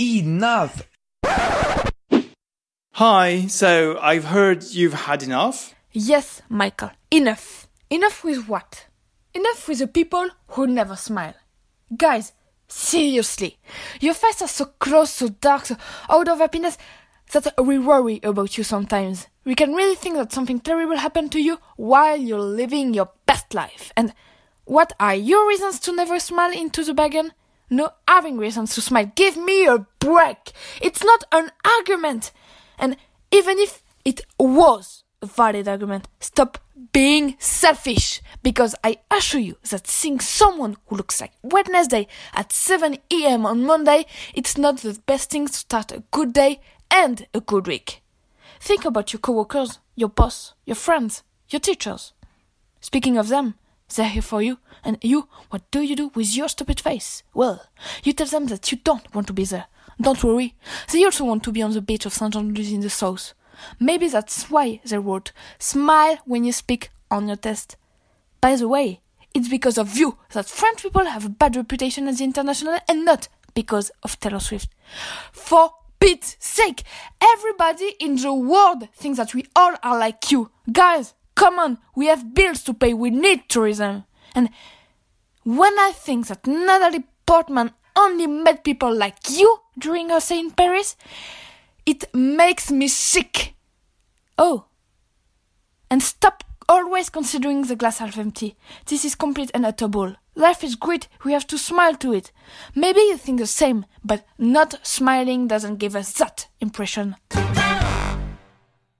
Enough! Hi, so I've heard you've had enough? Yes, Michael, enough. Enough with what? Enough with the people who never smile. Guys, seriously, your faces are so close, so dark, so out of happiness that we worry about you sometimes. We can really think that something terrible happened to you while you're living your best life. And what are your reasons to never smile into the bargain? No having reasons to smile. Give me a break. It's not an argument. And even if it was a valid argument, stop being selfish. Because I assure you that seeing someone who looks like Wednesday at 7 a.m. on Monday, it's not the best thing to start a good day and a good week. Think about your coworkers, your boss, your friends, your teachers. Speaking of them, they're here for you. And you, what do you do with your stupid face? Well, you tell them that you don't want to be there. Don't worry. They also want to be on the beach of Saint Jean-de-Luz in the south. Maybe that's why they wrote, smile when you speak on your test. By the way, it's because of you that French people have a bad reputation at the international and not because of Taylor Swift. For Pete's sake, everybody in the world thinks that we all are like you. Guys, come on, we have bills to pay, we need tourism. And when I think that Natalie Portman only met people like you during her stay in Paris, it makes me sick. Oh. And stop always considering the glass half empty. This is complete and utter bull. Life is great, we have to smile to it. Maybe you think the same, but not smiling doesn't give us that impression.